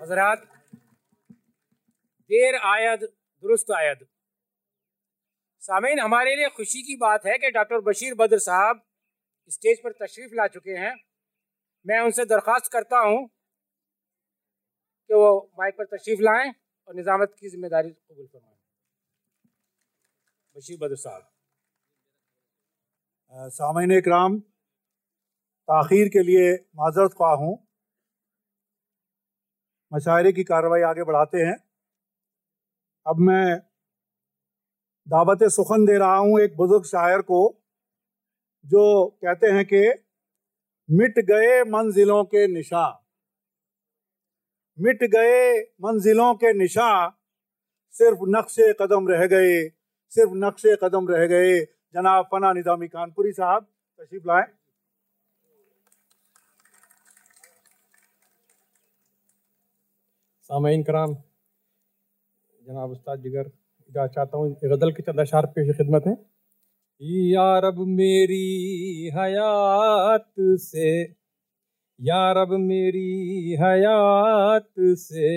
हजरात, देर आयद, दुरुस्त आयद। सामीन, हमारे लिए खुशी की बात है कि डॉक्टर बशीर बद्र साहब स्टेज पर तशरीफ़ ला चुके हैं। मैं उनसे दरख्वास्त करता हूँ कि वो माइक पर तशरीफ़ लाएँ और निज़ामत की ज़िम्मेदारी कबूल फरमाएँ। बशीर बद्र साहब। सामीन कराम ताख़ीर के लिए माजरत ख्वाह हूँ। मशायरे की कार्रवाई आगे बढ़ाते हैं। अब मैं दावत सुखन दे रहा हूँ एक बुज़ुर्ग शायर को, जो कहते हैं कि मिट गए मंजिलों के निशा। मिट गए मंजिलों के निशा, सिर्फ़ नक्शे कदम रह गए, सिर्फ़ नक्शे कदम रह गए। जनाब फना निज़ामी कानपुरी साहब तशीफ लाएँ। सामीन कराम। जनाब उस्ताद जिगर इजाज़त चाहता हूँ गज़ल की चंद अशार पेश खिदमत है। यारब मेरी हयात से यारब मेरी हयात से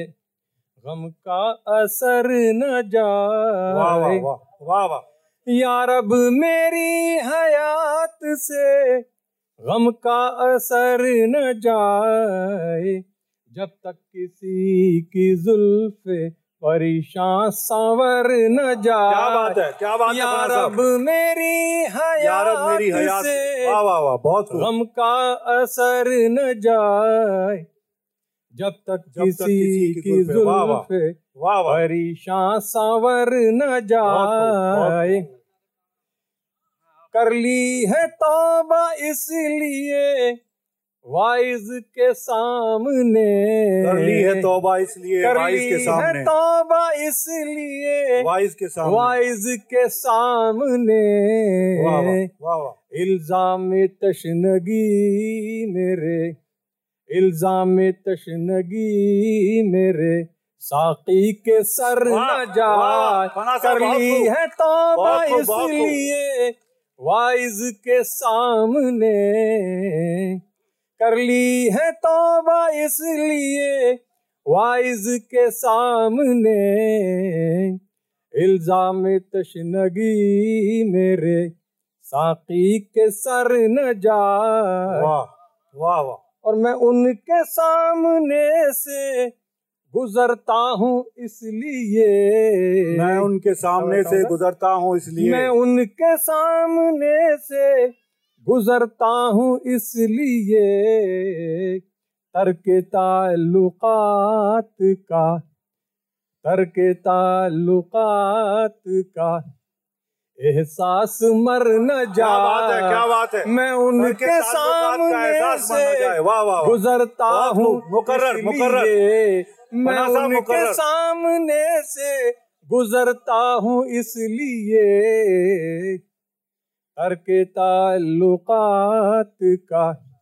गम का असर न जाए। वाह वाह वाह वाह वाह। यारब मेरी हयात से गम का असर न जाए। जब तक किसी की जुल्फ परेशान संवर न जाए क्या बात है क्या बात है साहब। मेरी यारब मेरी हयात हयात से। वाह वाह वाह बहुत गम का असर न जाए। जब तक जब तक किसी की जुल्फे, परेशान संवर न जाए। कर ली है तौबा इसलिए वाइज के सामने। कर ली है तौबा इसलिए कर वाइज ली के है सामने। तौबा इसलिए वाइज के सामने। वाइज के सामने। वाह वाह वाह वाह। इल्ज़ाम तशनगी मेरे इल्ज़ाम तशनगी मेरे साकी के सर न जाए कर ली है तौबा। इसलिए वाइज के सामने। कर ली है तौबा इसलिए वाइज के सामने। इल्ज़ाम तशनगी मेरे साकी के सर न जाए। वाह वाह वाह। और मैं उनके सामने से गुजरता हूँ इसलिए। मैं उनके सामने से गुजरता हूँ इसलिए। मैं उनके सामने से गुजरता हूँ इसलिए तर्क ताल्लुकात का तर्क ताल्लुकात का। एहसास मर न क्या बात है क्या बात है। मैं उनके सामने से गुजरता हूँ मुकर्रर, मुकर्रर। मैं उनके सामने से गुजरता हूँ इसलिए तर्क ताल्लुकात का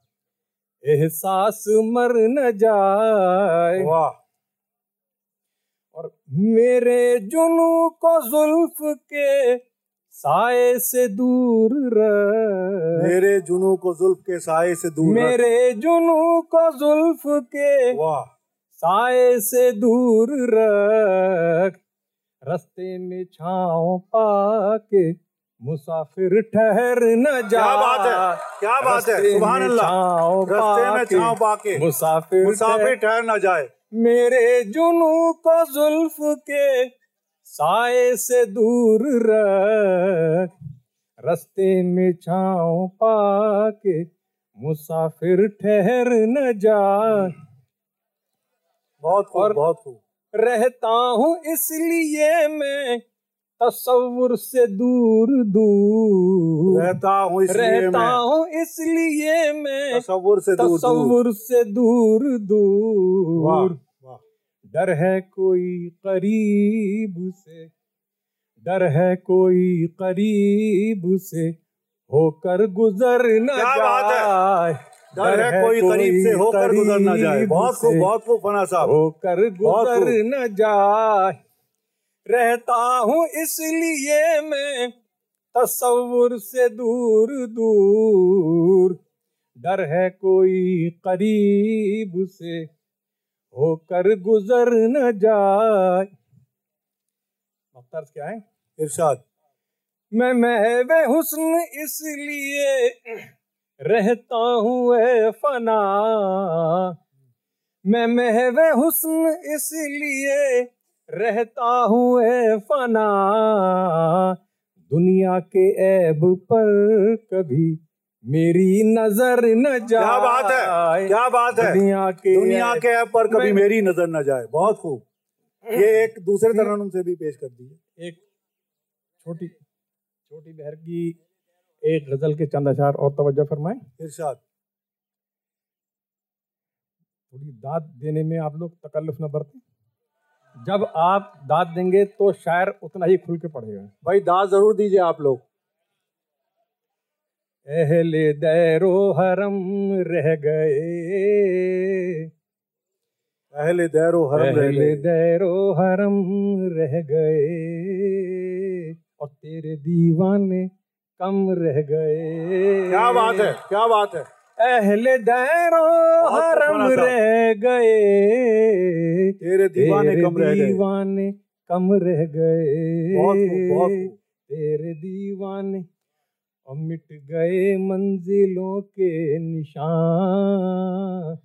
एहसास मर न जाए। वाह। और मेरे जुनू को जुल्फ के साए से दूर रख। मेरे जुनू को जुल्फ के साए से दूर मेरे जुनू को जुल्फ के वाह। साए से दूर रख। रस्ते में छाँव पाके मुसाफिर ठहर न जा। क्या बात है? क्या बात है? सुभान अल्लाह रस्ते में छाँव पाके। मुसाफिर मुसाफिर ठहर ठहर न जाए। मेरे जुनू को जुल्फ के साए से दूर रख। रस्ते में छाँव पाके मुसाफिर ठहर न जा। बहुत खूब बहुत खूब। रहता हूँ इसलिए मैं तस्वुर से दूर दूर। रहता हूँ रहता हूँ इसलिए मैं। तस्वुर से दूर दूर। तस्वुर से दूर दूर। डर है कोई करीब से। डर है कोई करीब से। होकर गुजर न? जाए। डर है कोई करीब से। होकर गुजर न जाए। बहुत खूब बहुत खूब फना साहब। होकर गुजर न जाए। रहता हूँ इसलिए मैं तस्वुर से दूर दूर। डर है कोई करीब से होकर गुजर न जाए। क्या है? इरशाद। मैं महवे हुस्न इसलिए रहता हूँ फना। मैं महवे हुस्न इसलिए रहता हूँ ए फना। दुनिया के ऐब पर कभी मेरी नज़र न जाए क्या बात है? क्या बात है? दुनिया के दुनिया के ऐप पर कभी मेरी नज़र न जाए। बहुत खूब। ये एक दूसरे तरन्नुम से भी पेश कर दी एक छोटी छोटी बहर की एक गज़ल के चंद अशार और तवज्जो फरमाएँ। इरशाद। थोड़ी दाद देने में आप लोग तकल्लुफ न बरतें। जब आप दाद देंगे तो शायर उतना ही खुल के पढ़ेगा। भाई दाद ज़रूर दीजिए आप लोग। अहले दैरो हरम रह गए। अहले दैरो हरम अहले दैरो हरम रह गए। और तेरे दीवाने कम रह गए। क्या बात है क्या बात है। अहले दैरो बहुत हरम रह गए। तेरे दीवाने कम रह गए। दीवाने कम रह गए। तेरे दीवाने और मिट गए मंजिलों के निशान।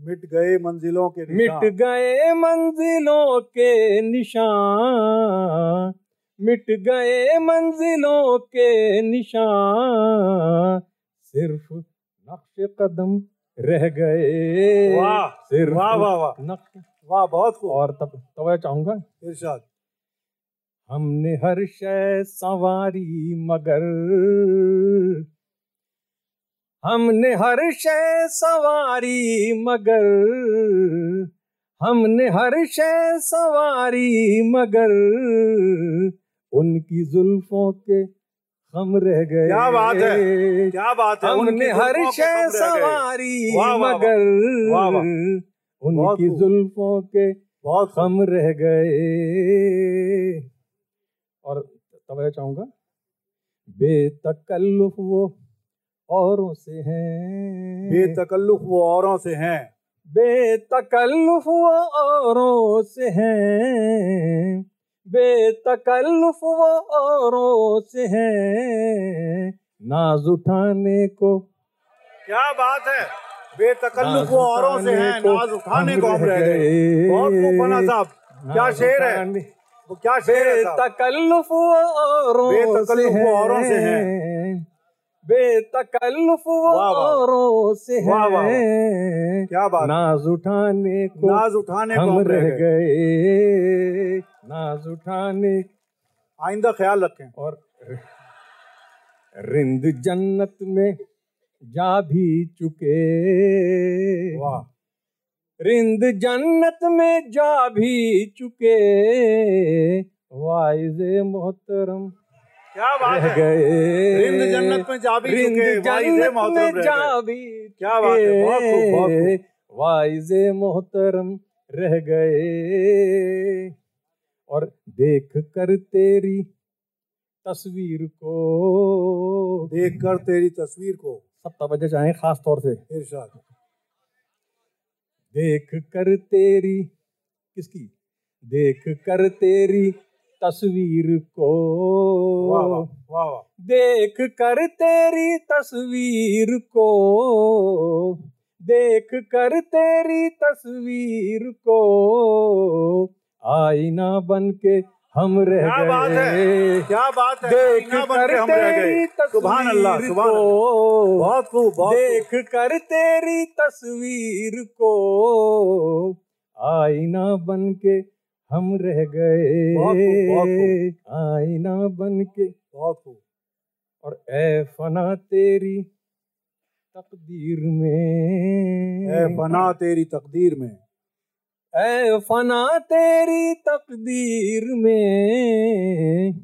मिट गए मंजिलों के मिट गए मंजिलों के निशान। मिट गए मंजिलों के निशान। सिर्फ़ नक्श कदम रह गए। वाह वाह वाह वाह। नक्श। वाह बहुत खूब। और तब तब चाहूँगा इरशाद। हमने हर शय संवारी मगर हमने हर शय सवारी मगर हमने हर शय सवारी मगर उनकी जुल्फों के हम रह गए। क्या बात है? क्या बात है? उनकी हमने हर शय। सवारी। मगर उनकी जुल्फों के बहुत हम रह गए। और तब मैं चाहूँगा बेतकल्लुफ वो औरों से हैं। बेतकल्लुफ वो औरों से हैं। बेतकल्लुफ वो औरों से हैं। बेतकल्लुफ वो औरों से है। नाज उठाने को। क्या बात है? बेतकल्लुफ वो औरों से है नाज उठाने को हम रह गए। बहुत साहब क्या शेर है? वो क्या शेर है? बेतकल्लुफ औरों बेतकल्लुफ से वो औरों से है। बेतकल्लुफ वो। औरों से। हैं। क्या बात नाज उठाने को नाज उठाने को हम रह गए। नाज उठाने। आइंदा ख्याल रखें। और रिंद जन्नत में जा भी चुके। वाह। रिंद जन्नत में जा भी चुके। वाइज मोहतरम क्या बात रह है। गए। रिंद जन्नत में जा भी रिंद चुके वाइज़े जन्नत मोहतरम में जा भी क्या बात है वाइज मोहतरम रह गए। और देख कर तेरी तस्वीर को। देख कर तेरी तस्वीर को। सब तवज्जो चाहें खास तौर से। इरशाद। देख कर तेरी किसकी? देख कर तेरी तस्वीर को। वाह वाह वाह वाह। देख कर तेरी तस्वीर को। देख कर तेरी तस्वीर को। आईना बन के हम रह क्या बात है? क्या बात है? देख कर हम रह गए। सुभान अल्लाह सुभान बहुत खूब बहुत देख कर तेरी तस्वीर को। आईना बन के हम रह गए। आईना बन के। बहुत खूब। और ए फना तेरी तकदीर में। ए बना तेरी तकदीर में। ए फना तेरी तकदीर में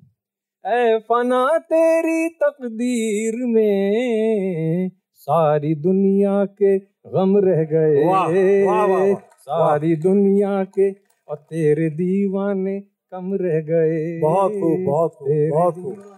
ऐ फना तेरी तकदीर में सारी दुनिया के गम रह गए। वाह, वाह, वाह। सारी दुनिया के और तेरे दीवाने कम रह गए। बहुत खूब बहुत खूब बहुत खूब।